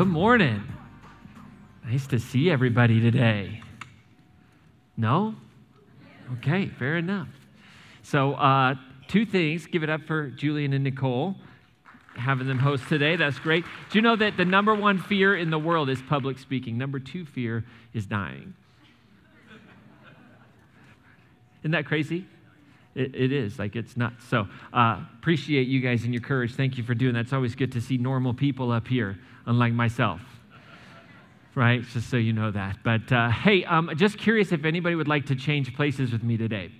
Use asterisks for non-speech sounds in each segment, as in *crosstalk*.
Good morning. Nice to see everybody today. No? Okay, fair enough. So, uh, two things. Give it up for Julian and Nicole having them host today. That's great. Do you know that the number one fear in the world is public speaking? Number two fear is dying. Isn't that crazy? It, it is like it's nuts. So uh, appreciate you guys and your courage. Thank you for doing that. It's always good to see normal people up here, unlike myself. Right, just so you know that. But uh, hey, um, just curious if anybody would like to change places with me today.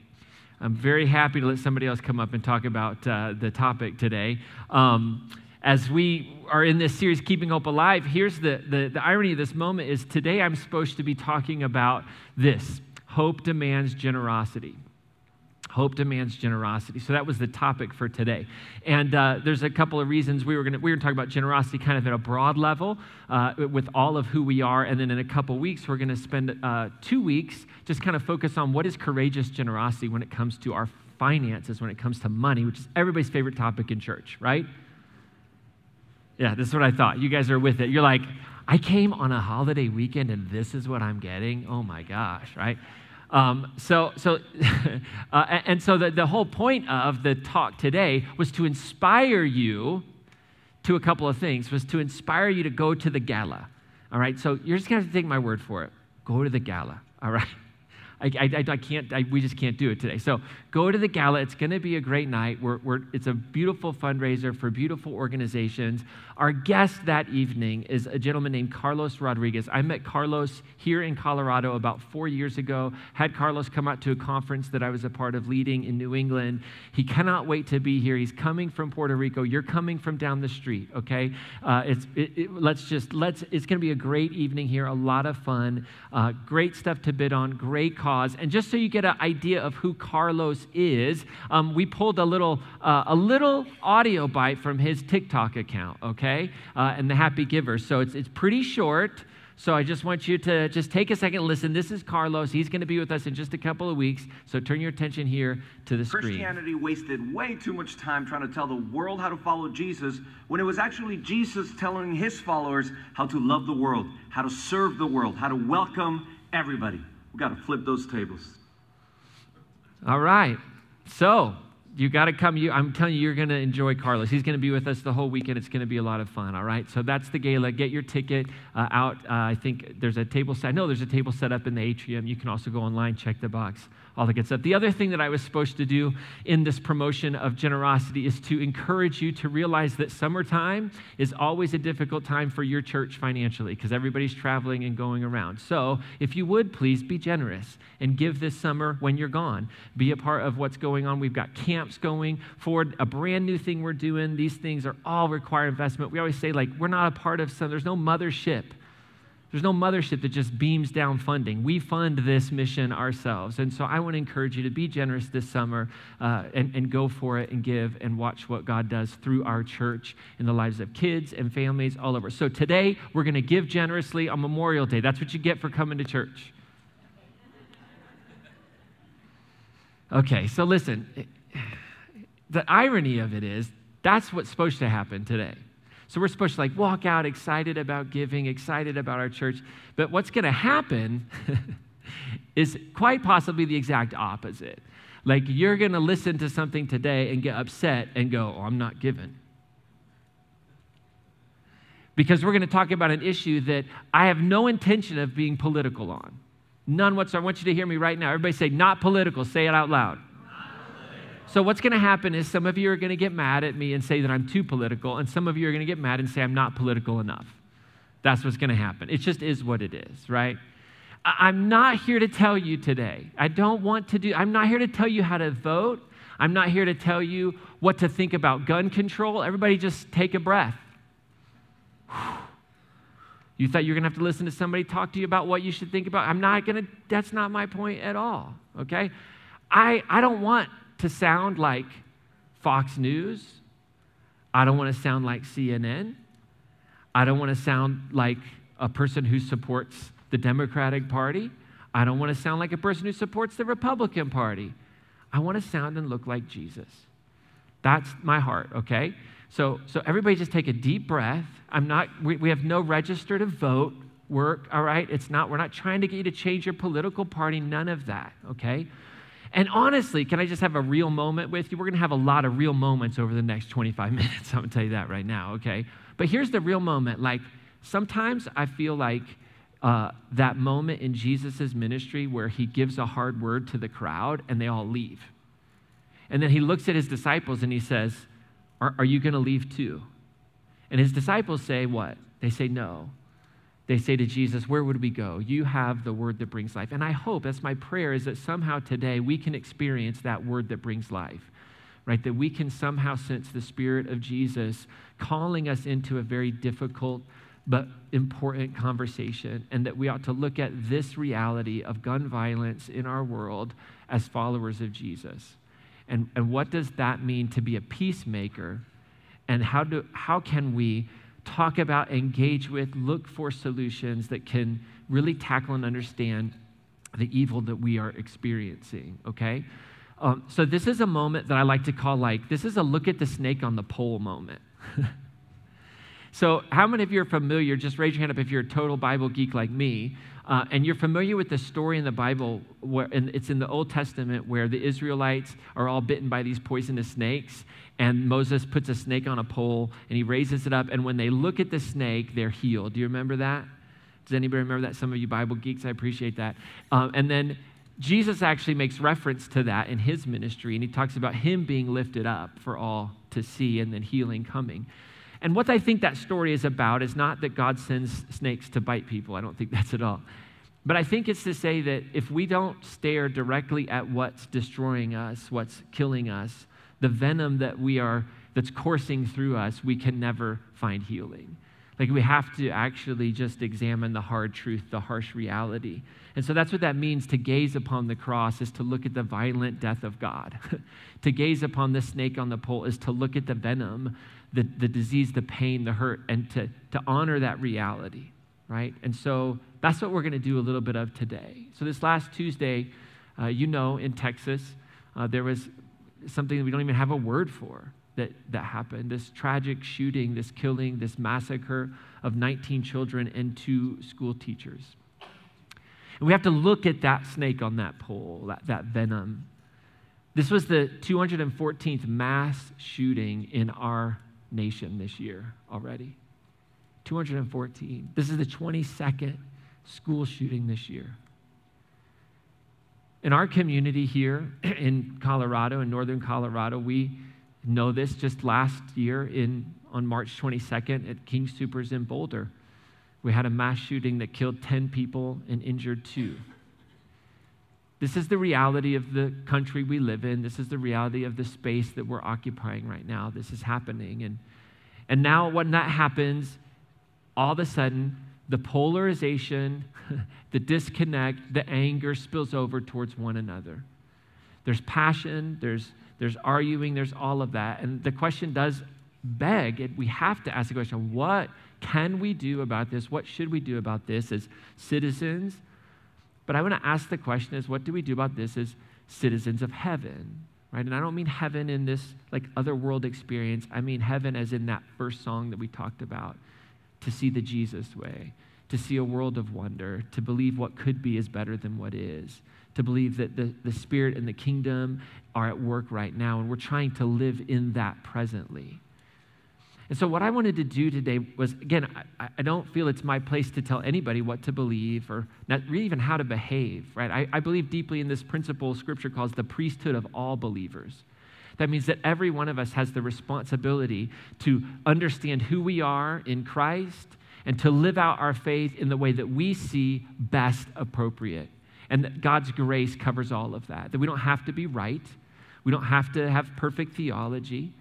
I'm very happy to let somebody else come up and talk about uh, the topic today. Um, as we are in this series, Keeping Hope Alive, here's the, the, the irony of this moment is today I'm supposed to be talking about this hope demands generosity. Hope demands generosity. So that was the topic for today. And uh, there's a couple of reasons we were going to we were talking about generosity kind of at a broad level uh, with all of who we are. And then in a couple weeks, we're going to spend uh, two weeks just kind of focus on what is courageous generosity when it comes to our finances, when it comes to money, which is everybody's favorite topic in church, right? Yeah, this is what I thought. You guys are with it. You're like, I came on a holiday weekend and this is what I'm getting. Oh my gosh, right? Um, so, so *laughs* uh, and so the, the whole point of the talk today was to inspire you to a couple of things, was to inspire you to go to the gala. All right, so you're just to have to take my word for it. Go to the gala, all right? *laughs* I, I, I can't, I, we just can't do it today. So go to the gala. It's going to be a great night. We're, we're, it's a beautiful fundraiser for beautiful organizations. Our guest that evening is a gentleman named Carlos Rodriguez. I met Carlos here in Colorado about four years ago. Had Carlos come out to a conference that I was a part of leading in New England. He cannot wait to be here. He's coming from Puerto Rico. You're coming from down the street, okay? Uh, it's, it, it, let's just, let's, it's going to be a great evening here, a lot of fun, uh, great stuff to bid on, great cause. And just so you get an idea of who Carlos is, um, we pulled a little, uh, a little audio bite from his TikTok account, okay? Uh, and the Happy Giver. So it's, it's pretty short. So I just want you to just take a second listen. This is Carlos. He's going to be with us in just a couple of weeks. So turn your attention here to the screen. Christianity wasted way too much time trying to tell the world how to follow Jesus when it was actually Jesus telling his followers how to love the world, how to serve the world, how to welcome everybody. We got to flip those tables. All right. So you got to come. You, I'm telling you, you're going to enjoy Carlos. He's going to be with us the whole weekend. It's going to be a lot of fun. All right. So that's the gala. Get your ticket uh, out. Uh, I think there's a table set. No, there's a table set up in the atrium. You can also go online, check the box all the good stuff. The other thing that I was supposed to do in this promotion of generosity is to encourage you to realize that summertime is always a difficult time for your church financially because everybody's traveling and going around. So, if you would please be generous and give this summer when you're gone. Be a part of what's going on. We've got camps going forward, a brand new thing we're doing. These things are all require investment. We always say, like, we're not a part of some, there's no mothership there's no mothership that just beams down funding. We fund this mission ourselves. And so I want to encourage you to be generous this summer uh, and, and go for it and give and watch what God does through our church in the lives of kids and families all over. So today, we're going to give generously on Memorial Day. That's what you get for coming to church. Okay, so listen, the irony of it is that's what's supposed to happen today. So we're supposed to like walk out excited about giving, excited about our church. But what's going to happen *laughs* is quite possibly the exact opposite. Like you're going to listen to something today and get upset and go, oh, I'm not giving. Because we're going to talk about an issue that I have no intention of being political on. None whatsoever. I want you to hear me right now. Everybody say, not political. Say it out loud. So, what's going to happen is some of you are going to get mad at me and say that I'm too political, and some of you are going to get mad and say I'm not political enough. That's what's going to happen. It just is what it is, right? I'm not here to tell you today. I don't want to do, I'm not here to tell you how to vote. I'm not here to tell you what to think about gun control. Everybody just take a breath. *sighs* You thought you were going to have to listen to somebody talk to you about what you should think about? I'm not going to, that's not my point at all, okay? I, I don't want to sound like Fox News. I don't want to sound like CNN. I don't want to sound like a person who supports the Democratic Party. I don't want to sound like a person who supports the Republican Party. I want to sound and look like Jesus. That's my heart, okay? So, so everybody just take a deep breath. I'm not, we, we have no register to vote work, all right? It's not, we're not trying to get you to change your political party, none of that, okay? And honestly, can I just have a real moment with you? We're going to have a lot of real moments over the next 25 *laughs* minutes. I'm going to tell you that right now, okay? But here's the real moment. Like, sometimes I feel like uh, that moment in Jesus' ministry where he gives a hard word to the crowd and they all leave. And then he looks at his disciples and he says, Are, are you going to leave too? And his disciples say, What? They say, No. They say to Jesus, Where would we go? You have the word that brings life. And I hope, that's my prayer, is that somehow today we can experience that word that brings life, right? That we can somehow sense the Spirit of Jesus calling us into a very difficult but important conversation, and that we ought to look at this reality of gun violence in our world as followers of Jesus. And, and what does that mean to be a peacemaker? And how, do, how can we talk about, engage with, look for solutions that can really tackle and understand the evil that we are experiencing, okay? Um, so, this is a moment that I like to call like, this is a look at the snake on the pole moment. *laughs* so, how many of you are familiar? Just raise your hand up if you're a total Bible geek like me. Uh, and you're familiar with the story in the Bible, where, and it's in the Old Testament, where the Israelites are all bitten by these poisonous snakes, and Moses puts a snake on a pole and he raises it up. And when they look at the snake, they're healed. Do you remember that? Does anybody remember that? Some of you Bible geeks, I appreciate that. Um, and then Jesus actually makes reference to that in his ministry, and he talks about him being lifted up for all to see and then healing coming. And what I think that story is about is not that God sends snakes to bite people. I don't think *laughs* that's at all. But I think it's to say that if we don't stare directly at what's destroying us, what's killing us, the venom that we are that's coursing through us, we can never find healing. Like we have to actually just examine the hard truth, the harsh reality. And so that's what that means to gaze upon the cross is to look at the violent death of God. *laughs* to gaze upon the snake on the pole is to look at the venom, the, the disease, the pain, the hurt, and to, to honor that reality, right? And so that's what we're going to do a little bit of today. So this last Tuesday, uh, you know, in Texas, uh, there was something that we don't even have a word for that, that happened this tragic shooting, this killing, this massacre of 19 children and two school teachers. And we have to look at that snake on that pole, that, that venom. This was the 214th mass shooting in our nation this year already. 214. This is the 22nd school shooting this year. In our community here *clears throat* in Colorado, in northern Colorado, we know this just last year in, on March 22nd at King Soopers in Boulder. We had a mass shooting that killed 10 people and injured two. This is the reality of the country we live in. This is the reality of the space that we're occupying right now. This is happening. And, and now, when that happens, all of a sudden, the polarization, *laughs* the disconnect, the anger spills over towards one another. There's passion, there's, there's arguing, there's all of that. And the question does beg, we have to ask the question what can we do about this? What should we do about this as citizens? But I want to ask the question is what do we do about this as citizens of heaven? Right? And I don't mean heaven in this like other world experience. I mean heaven as in that first song that we talked about to see the Jesus way, to see a world of wonder, to believe what could be is better than what is, to believe that the, the Spirit and the kingdom are at work right now, and we're trying to live in that presently. And so, what I wanted to do today was again, I, I, don't feel it's my place to tell anybody what to believe or not really even how to behave, right? I, I believe deeply in this principle Scripture calls the priesthood of all believers. That means that every one of us has the responsibility to understand who we are in Christ and to live out our faith in the way that we see best appropriate. And that God's grace covers all of that. That we don't have to be right, we don't have to have perfect theology,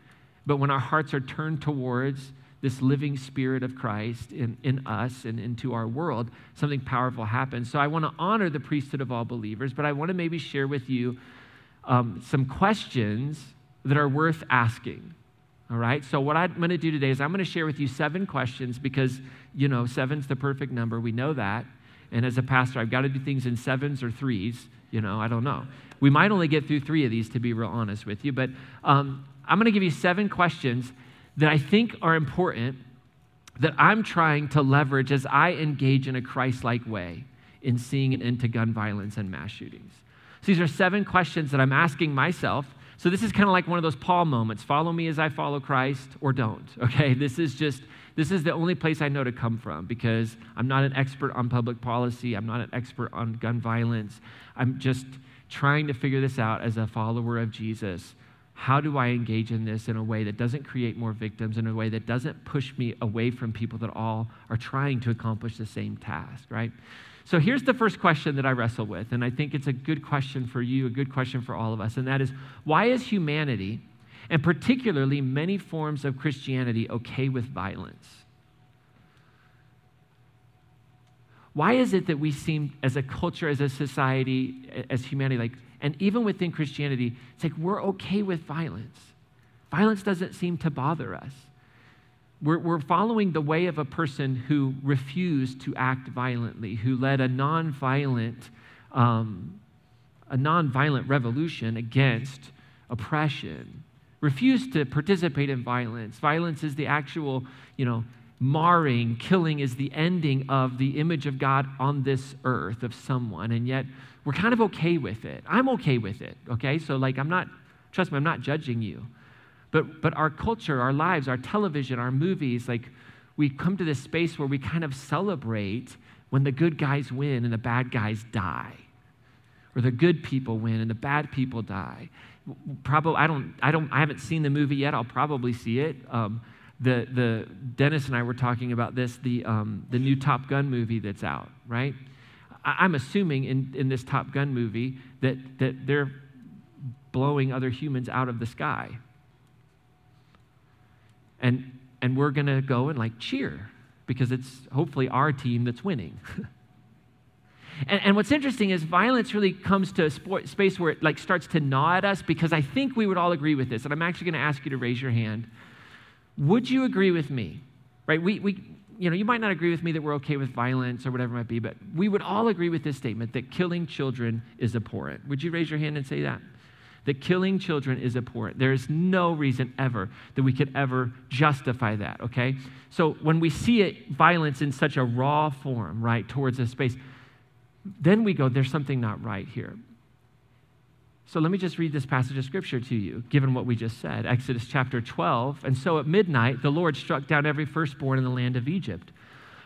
but when our hearts are turned towards this living spirit of Christ in, in us and into our world, something powerful happens. So I want to honor the priesthood of all believers, but I want to maybe share with you um, some questions that are worth asking. All right? So, what I'm going to do today is I'm going to share with you seven questions because, you know, seven's the perfect number. We know that. And as a pastor, I've got to do things in sevens or threes. You know, I don't know. We might only get through three of these, to be real honest with you. But um, I'm going to give you seven questions that I think are important that I'm trying to leverage as I engage in a Christ like way in seeing an end to gun violence and mass shootings. So these are seven questions that I'm asking myself. So this is kind of like one of those Paul moments follow me as I follow Christ or don't. *laughs* Okay, this is just. This is the only place I know to come from because I'm not an expert on public policy. I'm not an expert on gun violence. I'm just trying to figure this out as a follower of Jesus how do I engage in this in a way that doesn't create more victims, in a way that doesn't push me away from people that all are trying to accomplish the same task, right? So here's the first question that I wrestle with, and I think it's a good question for you, a good question for all of us, and that is why is humanity, and particularly many forms of Christianity, okay with violence? Why is it that we seem, as a culture, as a society, as humanity, like and even within Christianity, it's like we're okay with violence. Violence doesn't seem to bother us. We're, we're following the way of a person who refused to act violently, who led a nonviolent, um, a nonviolent revolution against oppression, refused to participate in violence. Violence is the actual, you know, marring, killing is the ending of the image of God on this earth of someone. And yet we're kind of okay with it. I'm okay with it, okay? So, like, I'm not, trust me, I'm not judging you. But, but our culture, our lives, our television, our movies, like, we come to this space where we kind of celebrate when the good guys win and the bad guys die. Or the good people win and the bad people die. Probably, I don't, I don't, I haven't seen the movie yet. I'll probably see it. Um, the, the Dennis and I were talking about this, the, um, the new Top Gun movie that's out, right? I'm assuming in, in this Top Gun movie that, that they're blowing other humans out of the sky. And, and we're going to go and like cheer because it's hopefully our team that's winning. *laughs* and, and what's interesting is violence really comes to a space where it like starts to gnaw at us because I think we would all agree with this. And I'm actually going to ask you to raise your hand. Would you agree with me? Right? We, we, you know, you might not agree with me that we're okay with violence or whatever it might be, but we would all agree with this statement that killing children is abhorrent. Would you raise your hand and say that? That killing children is abhorrent. There is no reason ever that we could ever justify that, okay? So when we see it, violence in such a raw form, right, towards a space, then we go, there's something not right here. So let me just read this passage of scripture to you, given what we just said. Exodus chapter 12. And so at midnight, the Lord struck down every firstborn in the land of Egypt,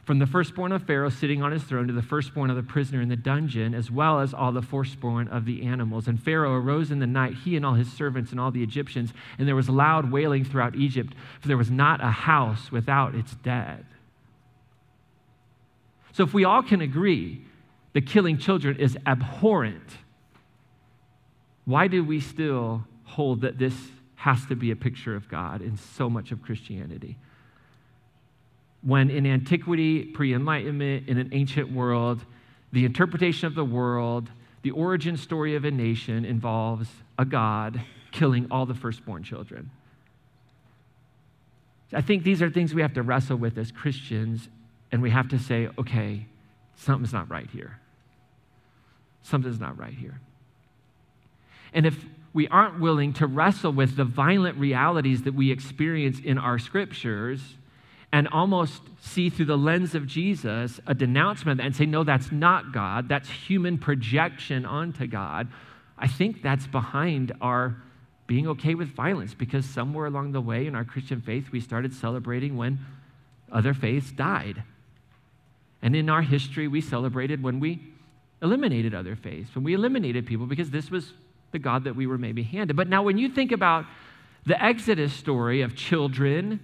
from the firstborn of Pharaoh sitting on his throne to the firstborn of the prisoner in the dungeon, as well as all the firstborn of the animals. And Pharaoh arose in the night, he and all his servants and all the Egyptians, and there was loud wailing throughout Egypt, for there was not a house without its dead. So if we all can agree that killing children is abhorrent, why do we still hold that this has to be a picture of God in so much of Christianity? When in antiquity, pre enlightenment, in an ancient world, the interpretation of the world, the origin story of a nation involves a God killing all the firstborn children. I think these are things we have to wrestle with as Christians, and we have to say, okay, something's not right here. Something's not right here. And if we aren't willing to wrestle with the violent realities that we experience in our scriptures and almost see through the lens of Jesus a denouncement and say, no, that's not God, that's human projection onto God, I think that's behind our being okay with violence because somewhere along the way in our Christian faith, we started celebrating when other faiths died. And in our history, we celebrated when we eliminated other faiths, when we eliminated people because this was the God that we were maybe handed. But now, when you think about the Exodus story of children,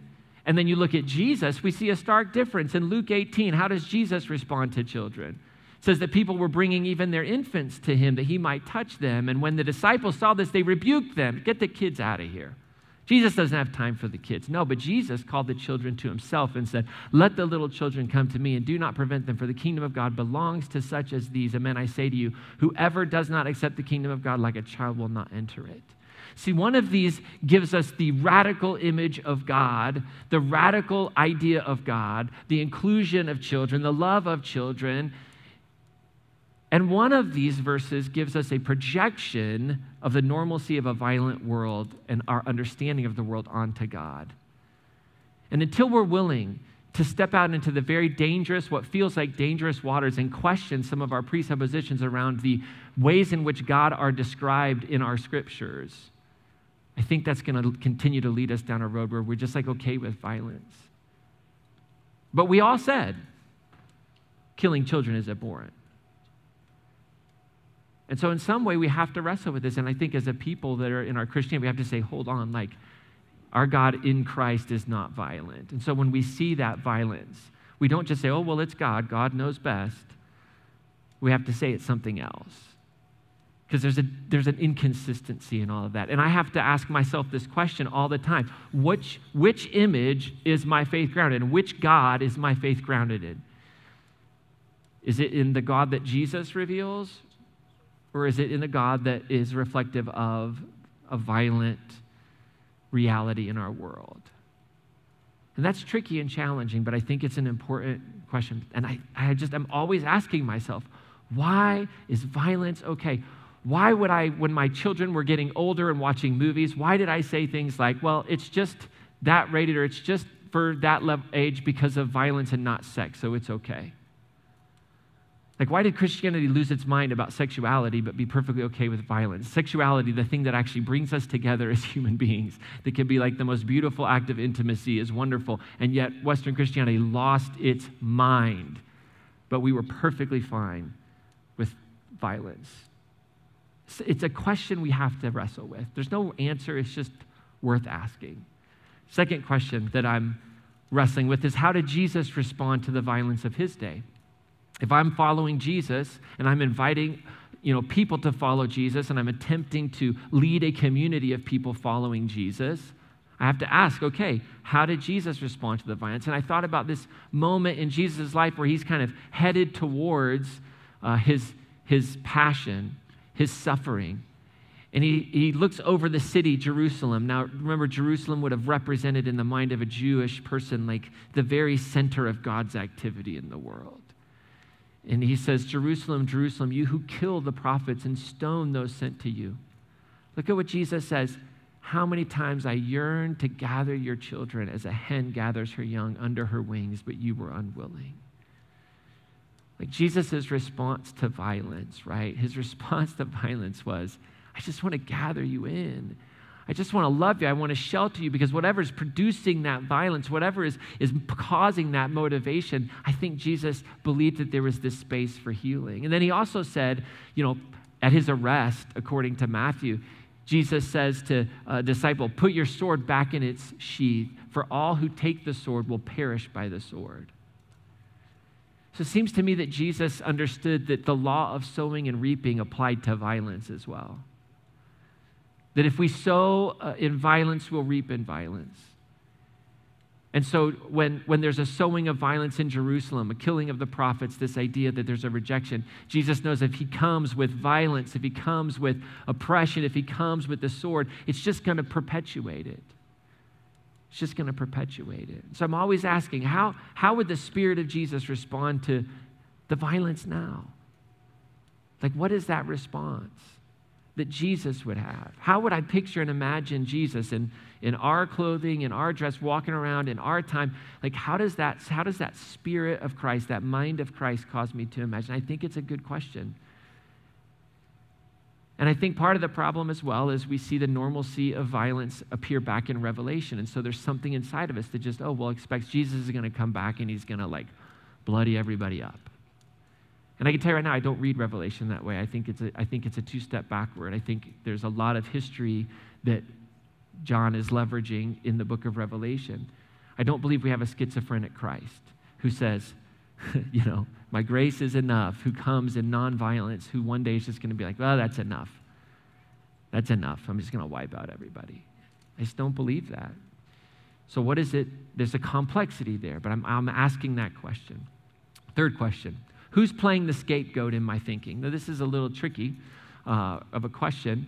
and then you look at Jesus, we see a stark difference. In Luke 18, how does Jesus respond to children? It says that people were bringing even their infants to him that he might touch them. And when the disciples saw this, they rebuked them Get the kids out of here. Jesus doesn't have time for the kids. No, but Jesus called the children to himself and said, Let the little children come to me and do not prevent them, for the kingdom of God belongs to such as these. Amen. I say to you, whoever does not accept the kingdom of God like a child will not enter it. See, one of these gives us the radical image of God, the radical idea of God, the inclusion of children, the love of children, and one of these verses gives us a projection of the normalcy of a violent world and our understanding of the world onto God. And until we're willing to step out into the very dangerous, what feels like dangerous waters, and question some of our presuppositions around the ways in which God are described in our scriptures, I think that's going to continue to lead us down a road where we're just like okay with violence. But we all said killing children is abhorrent. And so, in some way, we have to wrestle with this. And I think as a people that are in our Christianity, we have to say, hold on, like, our God in Christ is not violent. And so, when we see that violence, we don't just say, oh, well, it's God, God knows best. We have to say it's something else. Because there's, a, there's an inconsistency in all of that. And I have to ask myself this question all the time which, which image is my faith grounded in? Which God is my faith grounded in? Is it in the God that Jesus reveals? Or is it in a God that is reflective of a violent reality in our world? And that's tricky and challenging, but I think it's an important question. And I, I just, I'm always asking myself, why is violence okay? Why would I, when my children were getting older and watching movies, why did I say things like, well, it's just that rated or it's just for that level, age because of violence and not sex, so it's okay? Like, why did Christianity lose its mind about sexuality but be perfectly okay with violence? Sexuality, the thing that actually brings us together as *laughs* human beings, that can be like the most beautiful act of intimacy, is wonderful. And yet, Western Christianity lost its mind, but we were perfectly fine with violence. It's a question we have to wrestle with. There's no answer, it's just worth asking. Second question that I'm wrestling with is how did Jesus respond to the violence of his day? If I'm following Jesus and I'm inviting you know, people to follow Jesus and I'm attempting to lead a community of people following Jesus, I have to ask, okay, how did Jesus respond to the violence? And I thought about this moment in Jesus' life where he's kind of headed towards uh, his, his passion, his suffering. And he, he looks over the city, Jerusalem. Now, remember, Jerusalem would have represented in the mind of a Jewish person like the very center of God's activity in the world. And he says, Jerusalem, Jerusalem, you who kill the prophets and stone those sent to you. Look at what Jesus says. How many times I yearned to gather your children as a hen gathers her young under her wings, but you were unwilling. Like Jesus' response to violence, right? His response to violence was, I just want to gather you in. I just want to love you. I want to shelter you because whatever is producing that violence, whatever is, is causing that motivation, I think Jesus believed that there was this space for healing. And then he also said, you know, at his arrest, according to Matthew, Jesus says to a disciple, Put your sword back in its sheath, for all who take the sword will perish by the sword. So it seems to me that Jesus understood that the law of sowing and reaping applied to violence as well. That if we sow uh, in violence, we'll reap in violence. And so, when, when there's a sowing of violence in Jerusalem, a killing of the prophets, this idea that there's a rejection, Jesus knows if he comes with violence, if he comes with oppression, if he comes with the sword, it's just going to perpetuate it. It's just going to perpetuate it. So, I'm always asking how, how would the Spirit of Jesus respond to the violence now? Like, what is that response? that Jesus would have? How would I picture and imagine Jesus in, in our clothing, in our dress, walking around in our time? Like, how does, that, how does that spirit of Christ, that mind of Christ, cause me to imagine? I think it's a good question. And I think part of the problem as well is we see the normalcy of violence appear back in Revelation. And so there's something inside of us that just, oh, well, expects Jesus is going to come back and he's going to like bloody everybody up. And I can tell you right now, I don't read Revelation that way. I think it's a, I think it's a two step backward. I think there's a lot of history that John is leveraging in the book of Revelation. I don't believe we have a schizophrenic Christ who says, *laughs* you know, my grace is enough, who comes in nonviolence, who one day is just going to be like, well, that's enough. That's enough. I'm just going to wipe out everybody. I just don't believe that. So, what is it? There's a complexity there, but I'm, I'm asking that question. Third question Who's playing the scapegoat in my thinking? Now, this is a little tricky uh, of a question,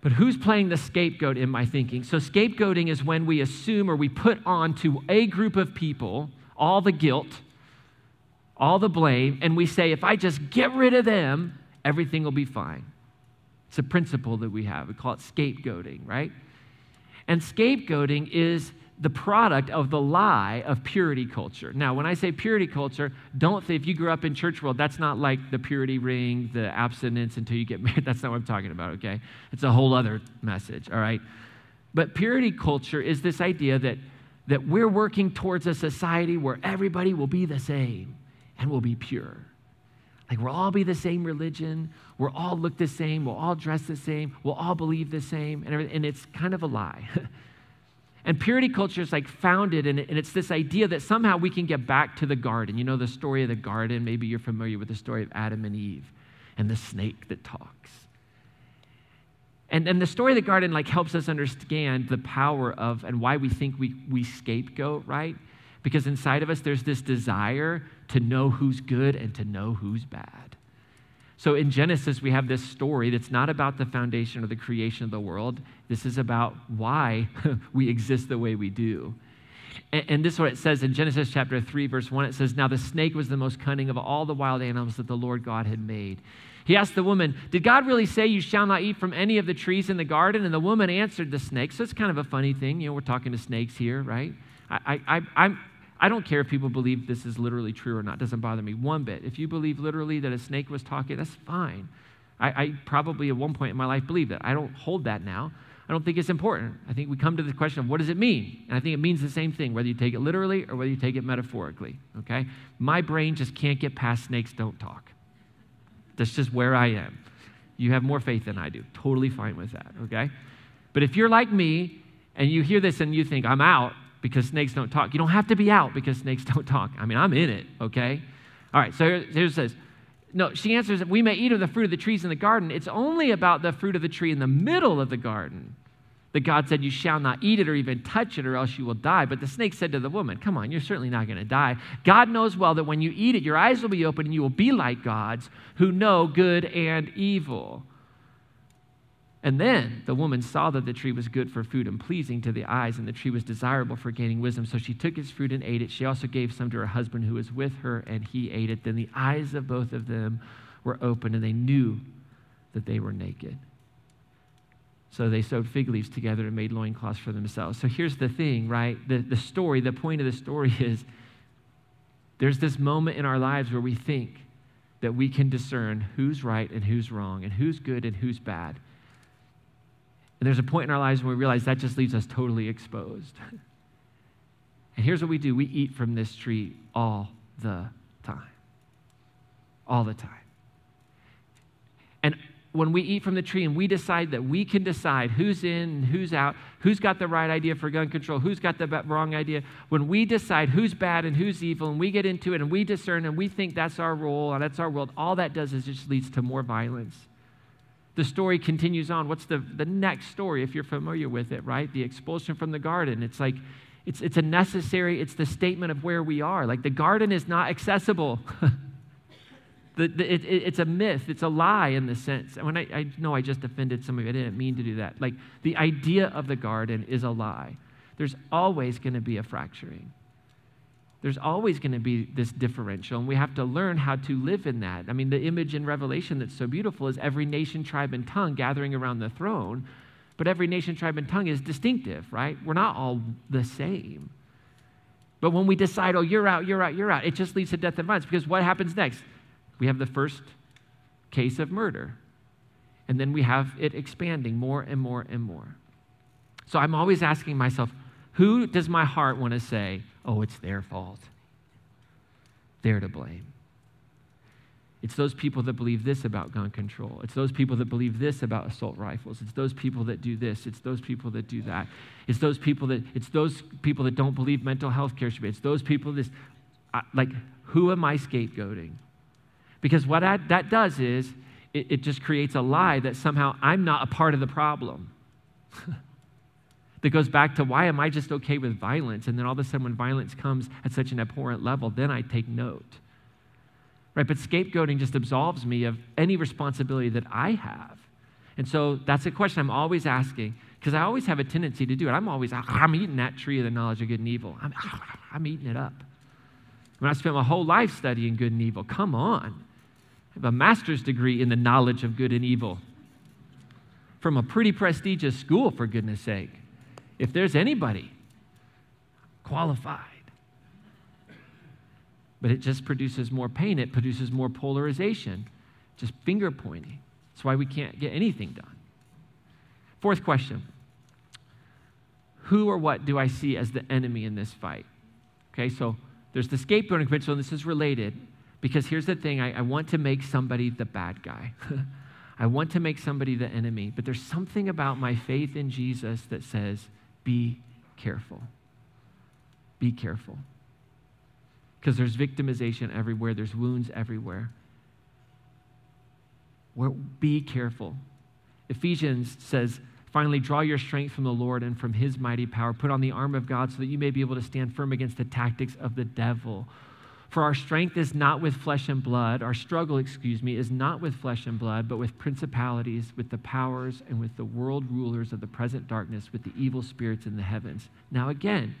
but who's playing the scapegoat in my thinking? So, scapegoating is when we assume or we put on to a group of people all the guilt, all the blame, and we say, if I just get rid of them, everything will be fine. It's a principle that we have. We call it scapegoating, right? And scapegoating is the product of the lie of purity culture. Now, when I say purity culture, don't think if you grew up in church world, that's not like the purity ring, the abstinence until you get *laughs* married. That's not what I'm talking about, okay? It's a whole other message, all right? But purity culture is this idea that, that we're working towards a society where everybody will be the same and we'll be pure. Like we'll all be the same religion, we'll all look the same, we'll all dress the same, we'll all believe the same, and, and it's kind of a lie. *laughs* And purity culture is like founded, in, and it's this idea that somehow we can get back to the garden. You know the story of the garden? Maybe you're familiar with the story of Adam and Eve and the snake that talks. And, and the story of the garden like helps us understand the power of and why we think we, we scapegoat, right? Because inside of us, there's this desire to know who's good and to know who's bad. So in Genesis, we have this story that's not about the foundation or the creation of the world. This is about why *laughs* we exist the way we do. And, and, this is what it says in Genesis chapter 3, verse 1. It says, Now the snake was the most cunning of all the wild animals that the Lord God had made. He asked the woman, Did God really say you shall not eat from any of the trees in the garden? And the woman answered the snake. So it's kind of a funny thing. You know, we're talking to snakes here, right? I, I, I'm, I don't care if people believe this is literally true or not. It doesn't bother me one bit. If you believe literally that a snake was talking, that's fine. I, I probably at one point in my life believed that. I don't hold that now. I don't think it's important. I think we come to the question of what does it mean? And I think it means the same thing, whether you take it literally or whether you take it metaphorically. Okay? My brain just can't get past snakes don't talk. That's just where I am. You have more faith than I do. Totally fine with that. Okay? But if you're like me and you hear this and you think, I'm out, because snakes don't talk. You don't have to be out because snakes *laughs* don't talk. I mean, I'm in it, okay? All right, so here, it says, no, she answers, we may eat of the fruit of the trees in the garden. It's only about the fruit of the tree in the middle of the garden that God said, You shall not eat it or even touch it, or else you will die. But the snake said to the woman, Come on, you're certainly not going to die. God knows well that when you eat it, your eyes will be open and you will be like gods who know good and evil. And then the woman saw that the tree was good for food and pleasing to the eyes, and the tree was desirable for gaining wisdom. So she took its fruit and ate it. She also gave some to her husband who was with her, and he ate it. Then the eyes of both of them were opened, and they knew that they were naked. So they sewed fig leaves together and made loincloths for themselves. So here's the thing, right? The, the story, the point of the story *laughs* is there's this moment in our lives where we think that we can discern who's right and who's wrong, and who's good and who's bad. And there's a point in our lives when we realize that just leaves us totally exposed. *laughs* And here's what we do we eat from this tree all the time. All the time. And when we eat from the tree and we decide that we can decide who's in who's out, who's got the right idea for gun control, who's got the wrong idea, when we decide who's bad and who's evil and we get into it and we discern and we think that's our role and that's our world, all that does is just leads to more violence the story continues on. What's the, the next story, if you're familiar with it, right? The expulsion from the garden. It's like, it's, it's a necessary, it's the statement of where we are. Like the garden is not accessible. *laughs* the, the, it, it, it's a myth, it's a lie in the sense. When I, I know I just offended some of you, I didn't mean to do that. Like the idea of the garden is a lie. There's always going to be a fracturing there's always going to be this differential, and we have to learn how to live in that. I mean, the image in Revelation that's so beautiful is every nation, tribe, and tongue gathering around the throne, but every nation, tribe, and tongue is distinctive, right? We're not all the same. But when we decide, oh, you're out, you're out, you're out, it just leads to death and violence because what happens next? We have the first case of murder, and then we have it expanding more and more and more. So I'm always asking myself, who does my heart want to say, oh, it's their fault? They're to blame. It's those people that believe this about gun control. It's those people that believe this about assault rifles. It's those people that do this. It's those people that do that. It's those people that it's those people that don't believe mental health care should be. It's those people that like who am I scapegoating? Because what I, that does is it, it just creates a lie that somehow I'm not a part of the problem. *laughs* that goes back to why am I just okay with violence? And then all of a sudden, when violence comes at such an abhorrent level, then I take note. Right? But scapegoating just absolves me of any responsibility that I have. And so that's a question I'm always asking because I always have a tendency to do it. I'm always, I'm eating that tree of the knowledge of good and evil. I'm, *laughs* I'm eating it up. When I spent my whole life studying good and evil, come on. I have a master's degree in the knowledge of good and evil from a pretty prestigious school, for goodness sake if there's anybody qualified. But it just produces more pain, it produces more polarization, just finger pointing. That's why we can't get anything done. Fourth question Who or what do I see as the enemy in this fight? Okay, so there's the scapegoating principle, and this is related because here's the thing I, I want to make somebody the bad guy. *laughs* I want to make somebody the enemy, but there's something about my faith in Jesus that says, be careful. Be careful. Because there's victimization everywhere, there's wounds everywhere. be careful. Ephesians says, Finally, draw your strength from the Lord and from his mighty power. Put on the armor of God so that you may be able to stand firm against the tactics of the devil. For our strength is not with flesh and blood. Our struggle, excuse me, is not with flesh and blood, but with principalities, with the powers, and with the world rulers of the present darkness, with the evil spirits in the heavens. Now, again,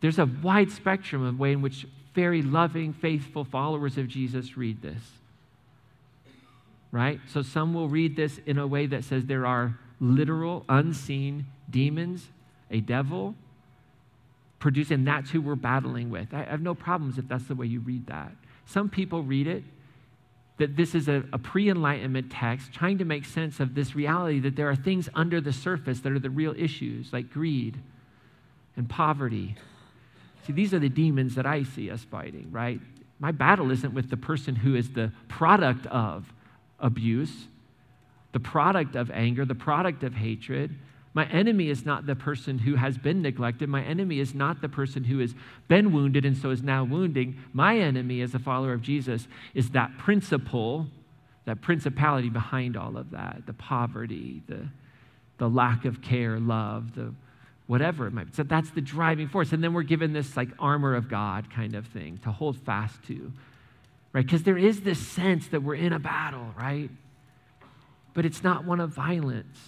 there's a wide spectrum of way in which very loving, faithful followers of Jesus read this. Right? So some will read this in a way that says there are literal, unseen demons, a devil, producing that's who we're battling with. I have no problems if that's the way you read that. Some people read it that this is a, a pre enlightenment text trying to make sense of this reality that there are things under the surface that are the real issues, like greed and poverty. See, these are the demons that I see us fighting, right? My battle isn't with the person who is the product of abuse, the product of anger, the product of hatred. My enemy is not the person who has been neglected. My enemy is not the person who has been wounded and so is now wounding. My enemy, as a follower of Jesus, is that principle, that principality behind all of that the poverty, the, the lack of care, love, the whatever it might be. So that's the driving force. And then we're given this like armor of God kind of thing to hold fast to, right? Because there is this sense that we're in a battle, right? But it's not one of violence.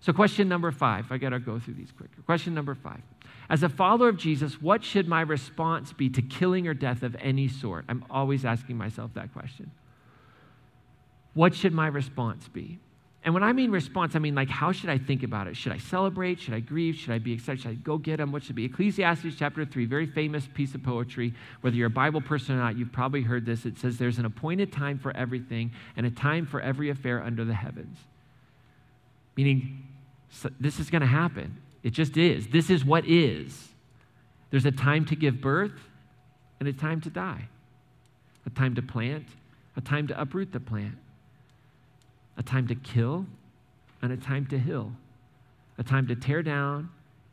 So, question number five, I got to go through these quicker. Question number five. As a follower of Jesus, what should my response be to killing or death of any sort? I'm always asking myself that question. What should my response be? And when I mean response, I mean like, how should I think about it? Should I celebrate? Should I grieve? Should I be excited? Should I go get them? What should be? Ecclesiastes chapter 3, very famous piece of poetry. Whether you're a Bible person or not, you've probably heard this. It says, There's an appointed time for everything and a time for every affair under the heavens. Meaning, so this is going to happen. It just is. This is what is. There's a time to give birth and a time to die, a time to plant, a time to uproot the plant, a time to kill and a time to heal, a time to tear down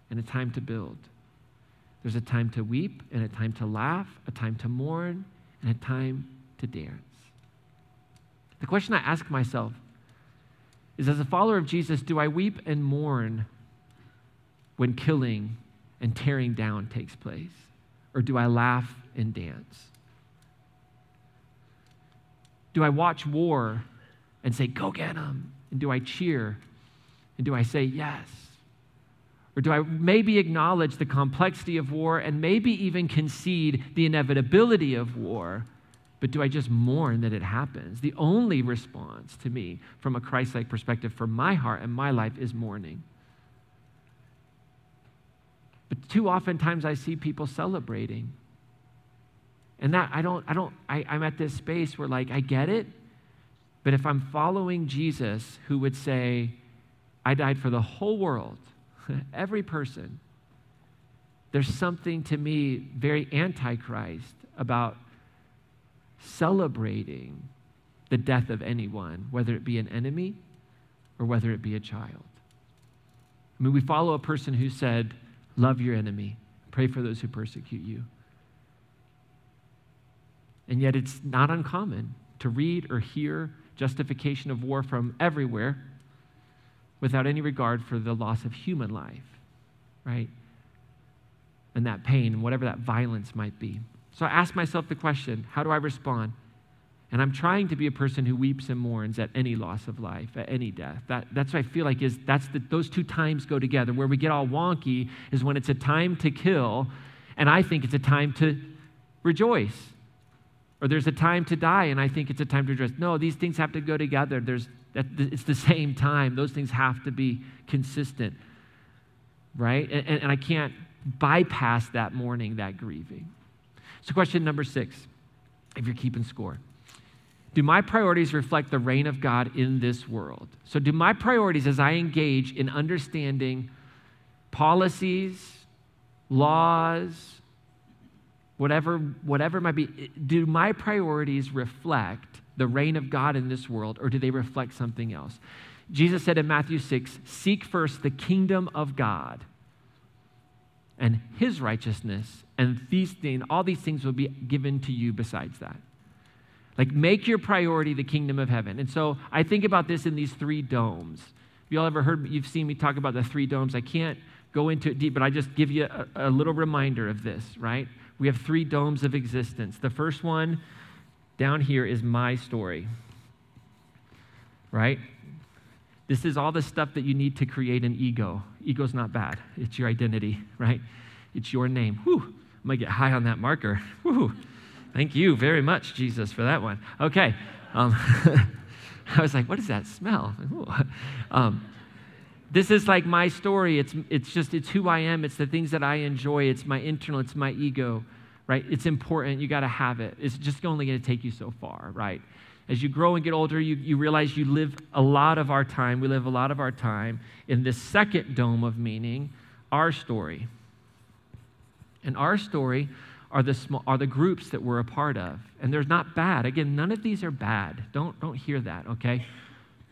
and a time to build. There's a time to weep and a time to laugh, a time to mourn and a time to dance. The question I ask myself is as a follower of Jesus, do I weep and mourn when killing and tearing down takes place? Or do I laugh and dance? Do I watch war and say, go get them? And do I cheer? And do I say yes? Or do I maybe acknowledge the complexity of war and maybe even concede the inevitability of war? But do I just mourn that it happens? The only response to me from a Christ like perspective for my heart and my life is mourning. But too often times I see people celebrating. And that I don't, I don't, I, I'm at this space where like I get it, but if I'm following Jesus who would say, I died for the whole world, *laughs* every person, there's something to me very antichrist about celebrating the death of anyone, whether it be an enemy or whether it be a child. I mean, we follow a person who said, Love your enemy, pray for those who persecute you. And yet, it's not uncommon to read or hear justification of war from everywhere without any regard for the loss of human life, right? And that pain, whatever that violence might be. So I ask myself the question how do I respond? And I'm trying to be a person who weeps and mourns at any loss of life, at any death. That, that's what I feel like is that's the, those two times go together. Where we get all wonky is when it's a time to kill, and I think it's a time to rejoice. Or there's a time to die, and I think it's a time to rejoice. No, these things have to go together. There's, that, it's the same time. Those things have to be consistent, right? And, and, and I can't bypass that mourning, that grieving. So, question number six, if you're keeping score. Do my priorities reflect the reign of God in this world? So, do my priorities as I engage in understanding policies, laws, whatever, whatever might be, do my priorities reflect the reign of God in this world or do they reflect something else? Jesus said in Matthew 6 Seek first the kingdom of God and his righteousness, and feasting, all these things will be given to you besides that. Like, make your priority the kingdom of heaven. And so I think about this in these three domes. Have you all ever heard, you've seen me talk about the three domes? I can't go into it deep, but I just give you a, a little reminder of this, right? We have three domes of existence. The first one down here is my story, right? This is all the stuff that you need to create an ego. Ego's not bad, it's your identity, right? It's your name. Whew, I'm gonna get high on that marker. Whew. Thank you very much, Jesus, for that one. Okay. Um, *laughs* I was like, what does that smell? Um, this is like my story. It's, it's just, it's who I am. It's the things that I enjoy. It's my internal, it's my ego, right? It's important. You got to have it. It's just only going to take you so far, right? As you grow and get older, you, you realize you live a lot of our time, we live a lot of our time in this second dome of meaning, our story. And our story are the, small, are the groups that we're a part of. And they're not bad. Again, none of these are bad. Don't, don't hear that, okay?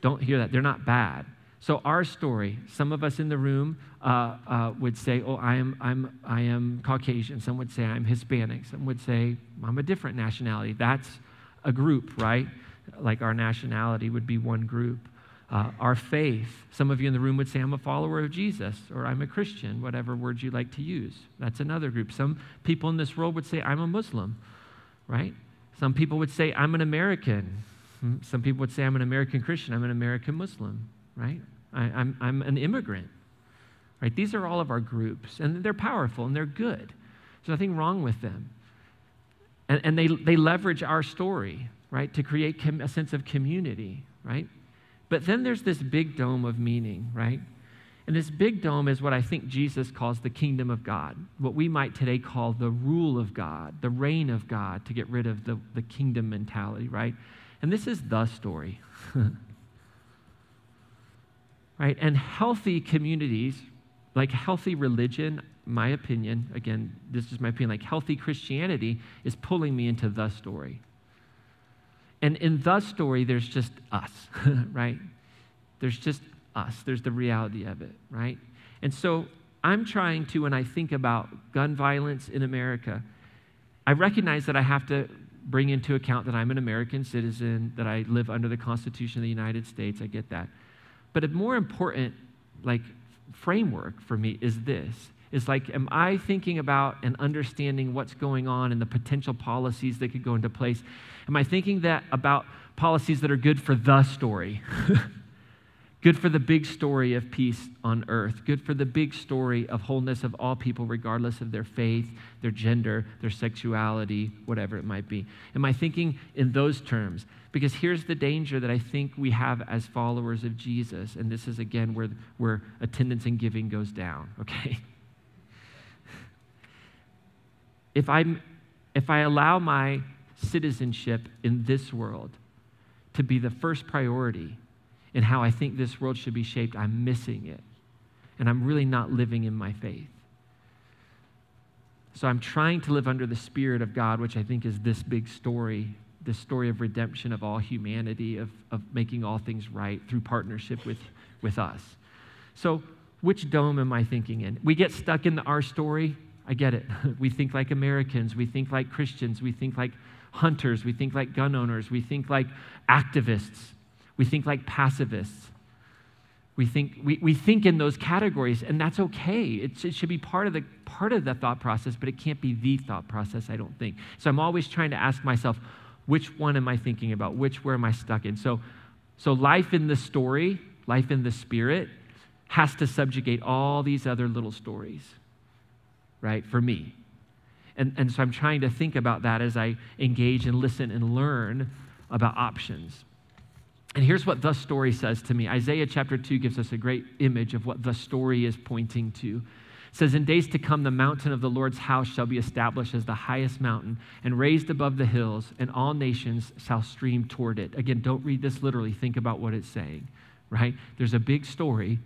Don't hear that. They're not bad. So, our story, some of us in the room uh, uh, would say, Oh, I am, I'm, I am Caucasian. Some would say, I'm Hispanic. Some would say, I'm a different nationality. That's a group, right? Like our nationality would be one group. Uh, our faith, some of you in the room would say, I'm a follower of Jesus, or I'm a Christian, whatever words you like to use. That's another group. Some people in this world would say, I'm a Muslim, right? Some people would say, I'm an American. Hmm, some people would say, I'm an American Christian, I'm an American Muslim, right? I, am I'm, I'm an immigrant, right? These are all of our groups, and they're powerful and they're good. There's nothing wrong with them. And, and they, they leverage our story, right, to create com- a sense of community, right? But then there's this big dome of meaning, right? And this big dome is what I think Jesus calls the kingdom of God, what we might today call the rule of God, the reign of God, to get rid of the, the kingdom mentality, right? And this is the story. *laughs* right? And healthy communities, like healthy religion, my opinion, again, this is my opinion, like healthy Christianity is pulling me into the story. And in the story, there's just us, *laughs* right? There's just us. There's the reality of it, right? And so I'm trying to, when I think about gun violence in America, I recognize that I have to bring into account that I'm an American citizen, that I live under the Constitution of the United States. I get that. But a more important, like, framework for me is this is like, am I thinking about and understanding what's going on and the potential policies that could go into place? Am I thinking that about policies that are good for the story? *laughs* good for the big story of peace on earth, good for the big story of wholeness of all people, regardless of their faith, their gender, their sexuality, whatever it might be. Am I thinking in those terms? Because here's the danger that I think we have as followers of Jesus, and this is again where, where attendance and giving goes down, *laughs* okay? If, I'm, if I allow my citizenship in this world to be the first priority, in how I think this world should be shaped, I'm missing it. And I'm really not living in my faith. So I'm trying to live under the Spirit of God, which I think is this big story, this story of redemption of all humanity, of, of making all things right through partnership with, with us. So, which dome am I thinking in? We get stuck in the, our story. I get it. *laughs* We think like Americans. We think like Christians. We think like hunters. We think like gun owners. We think like activists. We think like pacifists. We think, we, we think in those categories, and that's okay. It, it should be part of, the, part of the thought process, but it can't be the thought process, I don't think. So I'm always trying to ask myself, which one am I thinking about? Which, where am I stuck in? So, so life in the story, life in the spirit, has to subjugate all these other little stories, right, for me. And, and so I'm trying to think about that as I engage and listen and learn about options. And here's what the story says to me Isaiah chapter 2 gives us a great image of what the story is pointing to. It says, In days to come, the mountain of the Lord's house shall be established as the highest mountain and raised above the hills, and all nations shall stream toward it. Again, don't read this literally. Think about what it's saying, right? There's a big story.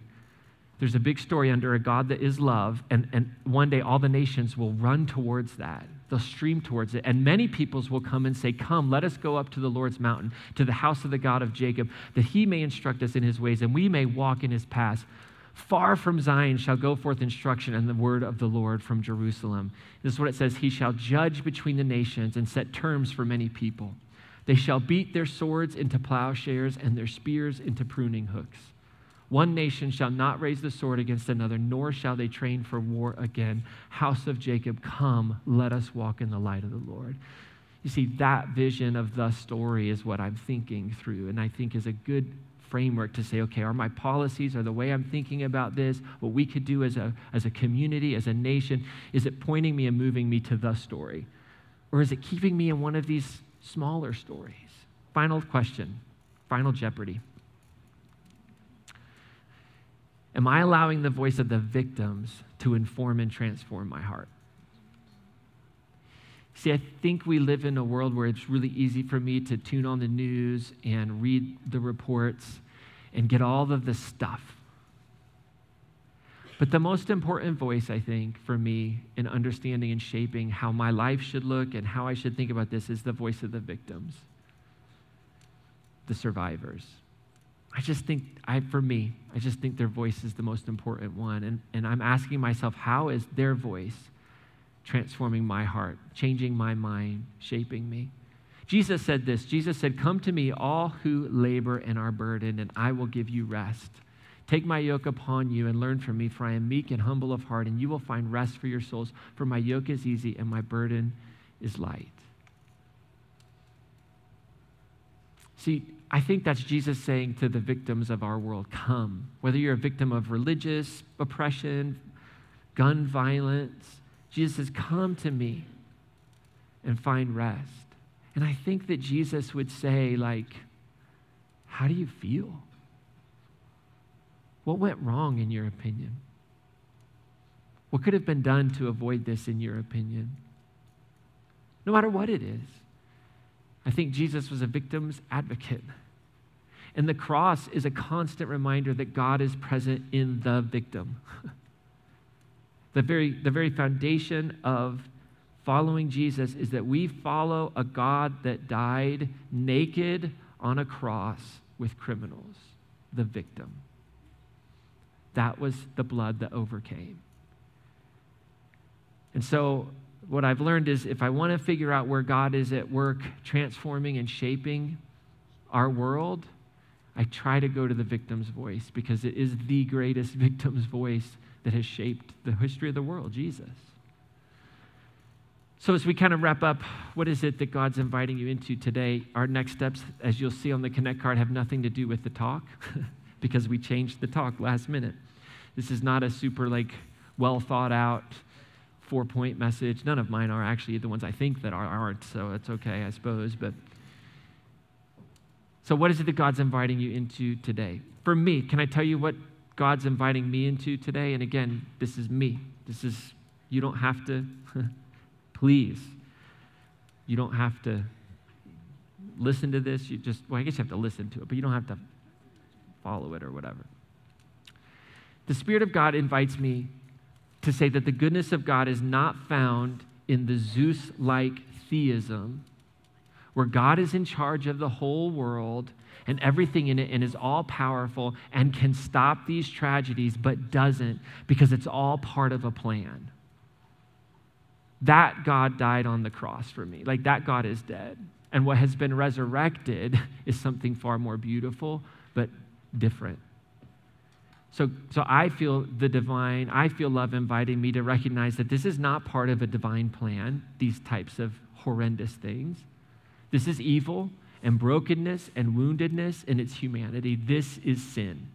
There's a big story under a God that is love, and, and one day all the nations will run towards that. They'll stream towards it. And many peoples will come and say, Come, let us go up to the Lord's mountain, to the house of the God of Jacob, that he may instruct us in his ways, and we may walk in his paths. Far from Zion shall go forth instruction and the word of the Lord from Jerusalem. This is what it says He shall judge between the nations and set terms for many people. They shall beat their swords into plowshares and their spears into pruning hooks. One nation shall not raise the sword against another, nor shall they train for war again. House of Jacob, come, let us walk in the light of the Lord. You see, that vision of the story is what I'm thinking through, and I think is a good framework to say, okay, are my policies, are the way I'm thinking about this, what we could do as a, as a community, as a nation, is it pointing me and moving me to the story? Or is it keeping me in one of these smaller stories? Final question, final jeopardy. Am I allowing the voice of the victims to inform and transform my heart? See, I think we live in a world where it's really easy for me to tune on the news and read the reports and get all of the stuff. But the most important voice, I think, for me in understanding and shaping how my life should look and how I should think about this is the voice of the victims, the survivors. I just think, I, for me, I just think their voice is the most important one. And, and I'm asking myself, how is their voice transforming my heart, changing my mind, shaping me. Jesus said this Jesus said, Come to me, all who labor and are burdened, and I will give you rest. Take my yoke upon you and learn from me, for I am meek and humble of heart, and you will find rest for your souls. For my yoke is easy and my burden is light. See, I think that's Jesus saying to the victims of our world, Come. Whether you're a victim of religious oppression, gun violence, Jesus says, Come to me and find rest. And I think that Jesus would say, like, how do you feel? What went wrong in your opinion? What could have been done to avoid this in your opinion? No matter what it is. I think Jesus was a victim's advocate. And the cross is a constant reminder that God is present in the victim. *laughs* The very, the very foundation of following Jesus is that we follow a God that died naked on a cross with criminals, the victim. That was the blood that overcame. And so, what I've learned is if I want to figure out where God is at work transforming and shaping our world, I try to go to the victim's voice because it is the greatest *laughs* victim's voice that has shaped the history of the world, Jesus. So, as we kind of wrap up, what is it that God's inviting you into today? Our next steps, as you'll see on the Connect card, have nothing to do with the talk *laughs* because we changed the talk last minute. This is not a super, like, well thought out four point message. None of mine are actually the ones I think that are, aren't, so it's okay, I suppose. But so, what is it that God's inviting you into today? For me, can I tell you what God's inviting me into today. And again, this is me. This is, you don't have to, *laughs* please, you don't have to listen to this. You just, well, I guess you have to listen to it, but you don't have to follow it or whatever. The Spirit of God invites me to say that the goodness of God is not found in the Zeus like theism, where God is in charge of the whole world and everything in it and is all powerful and can stop these tragedies, but doesn't because it's all part of a plan. That God died on the cross for me. Like that God is dead. And what has been resurrected *laughs* is something far more beautiful, but different. So, so I feel the divine, I feel love inviting me to recognize that this is not part of a divine plan, these types of horrendous things. This is evil and brokenness and woundedness in its humanity. This is sin.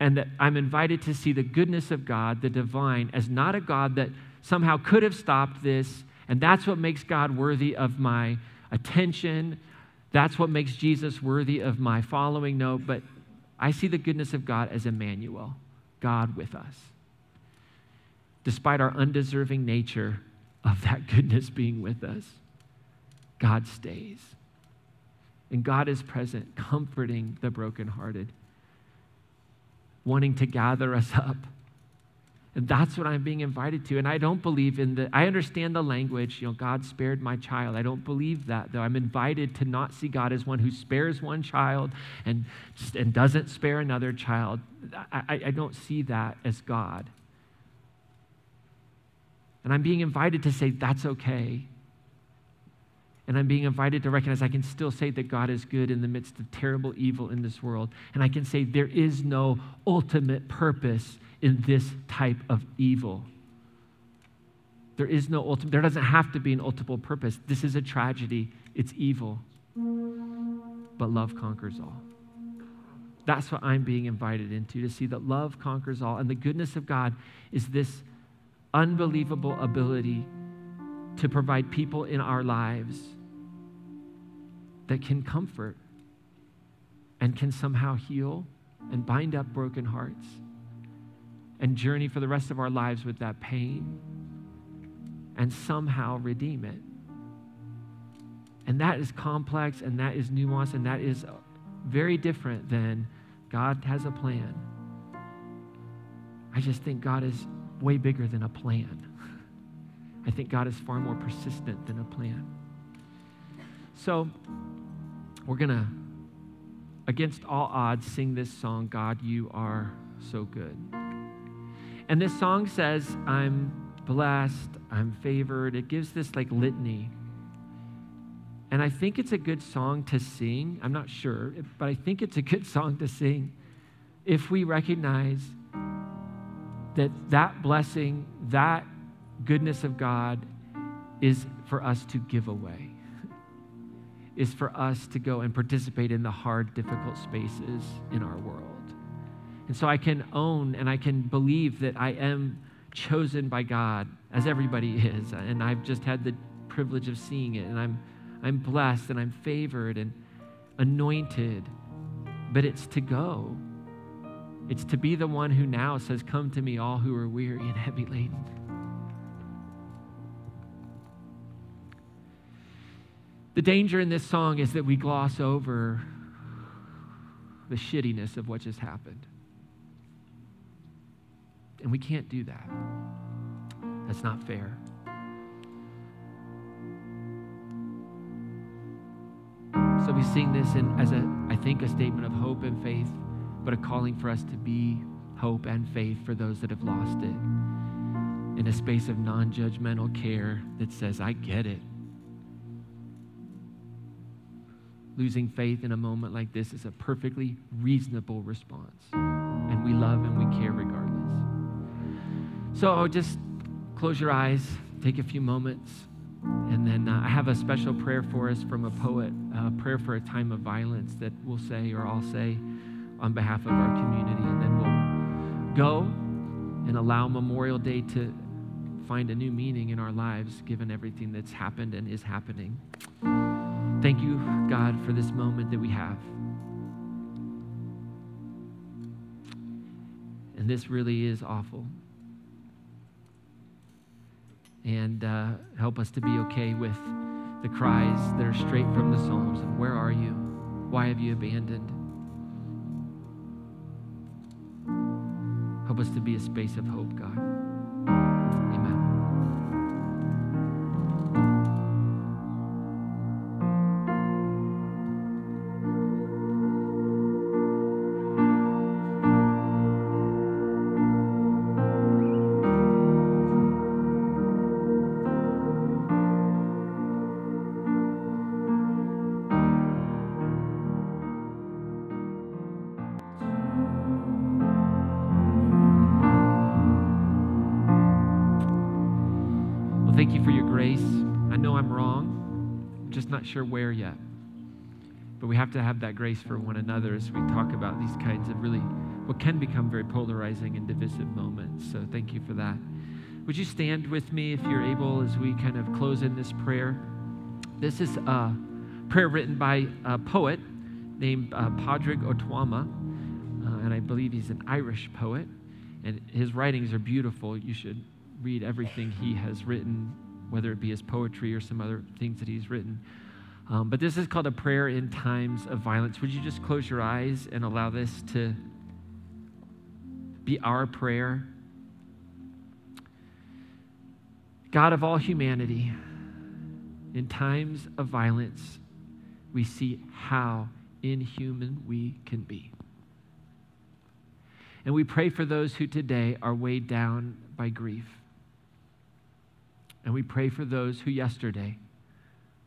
And that I'm invited to see the goodness of God, the divine, as not a God that somehow could have stopped this, and that's what makes God worthy of my attention. That's what makes Jesus worthy of my following. No, but I see the goodness of God as Emmanuel, God with us. despite our undeserving nature of that goodness being with us, God stays. And God is present, comforting the brokenhearted, wanting to gather us up. And that's what I'm being invited to. And I don't believe in the, I understand the language, you know, God spared my child. I don't believe that, though. I'm invited to not see God as one who spares one child and, and doesn't spare another child. I, I don't see that as God. And I'm being invited to say, that's okay. And I'm being invited to recognize I can still say that God is good in the midst of terrible evil in this world. And I can say there is no ultimate purpose in this type of evil. There is no ultimate, there doesn't have to be an ultimate purpose. This is a tragedy, it's evil. But love conquers all. That's what I'm being invited into to see that love conquers all. And the goodness of God is this unbelievable ability to provide people in our lives that can comfort and can somehow heal and bind up broken hearts and journey for the rest of our lives with that pain and somehow redeem it. And that is complex and that is nuanced and that is very different than God has a plan. I just think God is way bigger than a plan. *laughs* I think God is far more persistent than a plan. So, we're going to, against all odds, sing this song God, you are so good. And this song says, I'm blessed, I'm favored. It gives this like litany. And I think it's a good song to sing. I'm not sure, but I think it's a good *laughs* song to sing if we recognize that that blessing, that goodness of God is for us to give away, is for us to go and participate in the hard, difficult spaces in our world. And so I can own and I can believe that I am chosen by God, as everybody is. And I've just had the privilege of seeing it. And I'm, I'm blessed and I'm favored and anointed. But it's to go it's to be the one who now says, Come to me, all who are weary and heavy laden. The danger in this song is that we gloss over the shittiness of what just happened. And we can't do that. That's not fair. So we sing this in, as a, I think, a statement of hope and faith but a calling for us to be hope and faith for those that have lost it. In a space of non judgmental care that says, I get it. Losing faith in a moment like this is a perfectly reasonable response. And we love and we care regardless. So just close your eyes, take a few moments, and then uh, I have a special prayer for us from a poet, a prayer for a time of violence that we'll say or I'll say on behalf of our community. And then we'll go and allow Memorial Day to find a new meaning in our lives given everything that's happened and is happening. Thank you, God, for this moment that we have. And this really is awful. And uh, help us to be okay with the cries that are straight from the Psalms of where are you? Why have you abandoned? Help us to be a space of hope, God. But we have to have that grace for one another as we talk about these kinds of really, what can become very polarizing and divisive moments. So thank you for that. Would you stand with me if you're able as we kind of close in this prayer? This is a prayer written by a poet named uh, Padraig Ó Tuama, uh, and I believe he's an Irish poet. And his writings are beautiful. You should read everything he has written, whether it be his poetry or some other things that he's written. Um, but this is called a prayer in times of violence. Would you just close your eyes and allow this to be our prayer? God of all humanity, in times of violence, we see how inhuman we can be. And we pray for those who today are weighed down by grief. And we pray for those who yesterday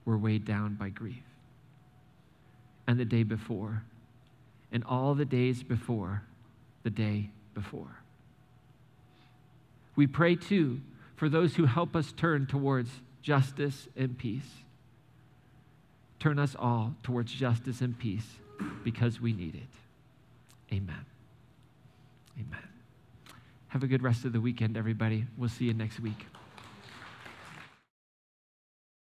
were weighed down by grief. And the day before, and all the days before the day before. We pray too for those who help us turn towards justice and peace. Turn us all towards justice and peace because we need it. Amen. Amen. Have a good rest of the weekend, everybody. We'll see you next week.